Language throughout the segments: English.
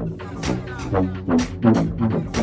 The fast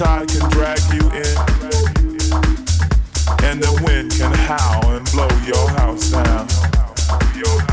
tide can drag you in, and the wind can howl and blow your house down. Your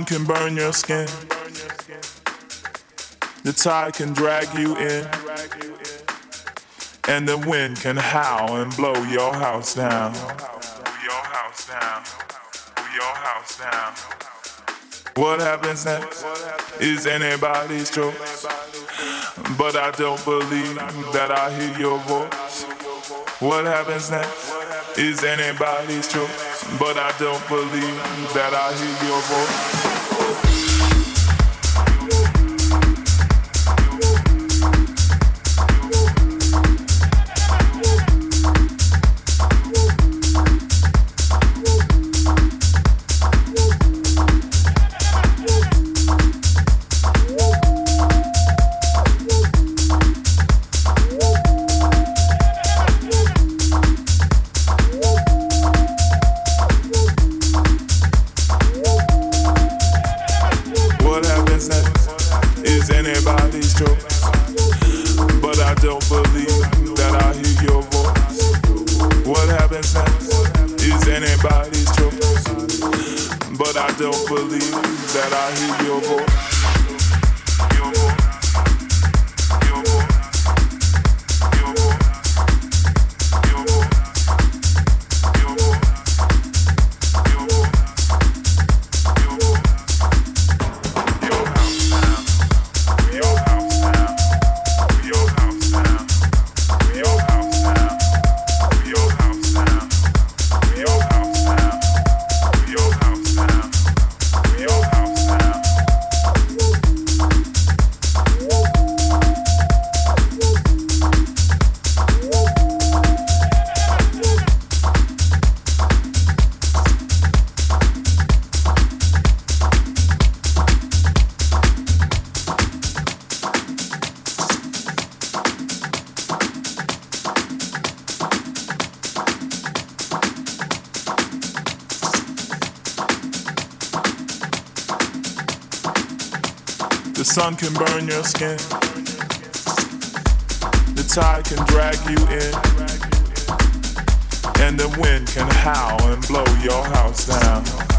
sun can burn your skin. The tide can drag you in. And the wind can howl and blow your house down. Your house down. Your house down. What happens next is anybody's choice. But I don't believe that I hear your voice. What happens next is anybody's choice. But I don't believe that I hear your voice. sun can burn your skin. The tide can drag you in. And the wind can howl and blow your house down.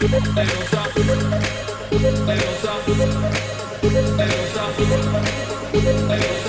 Thank you.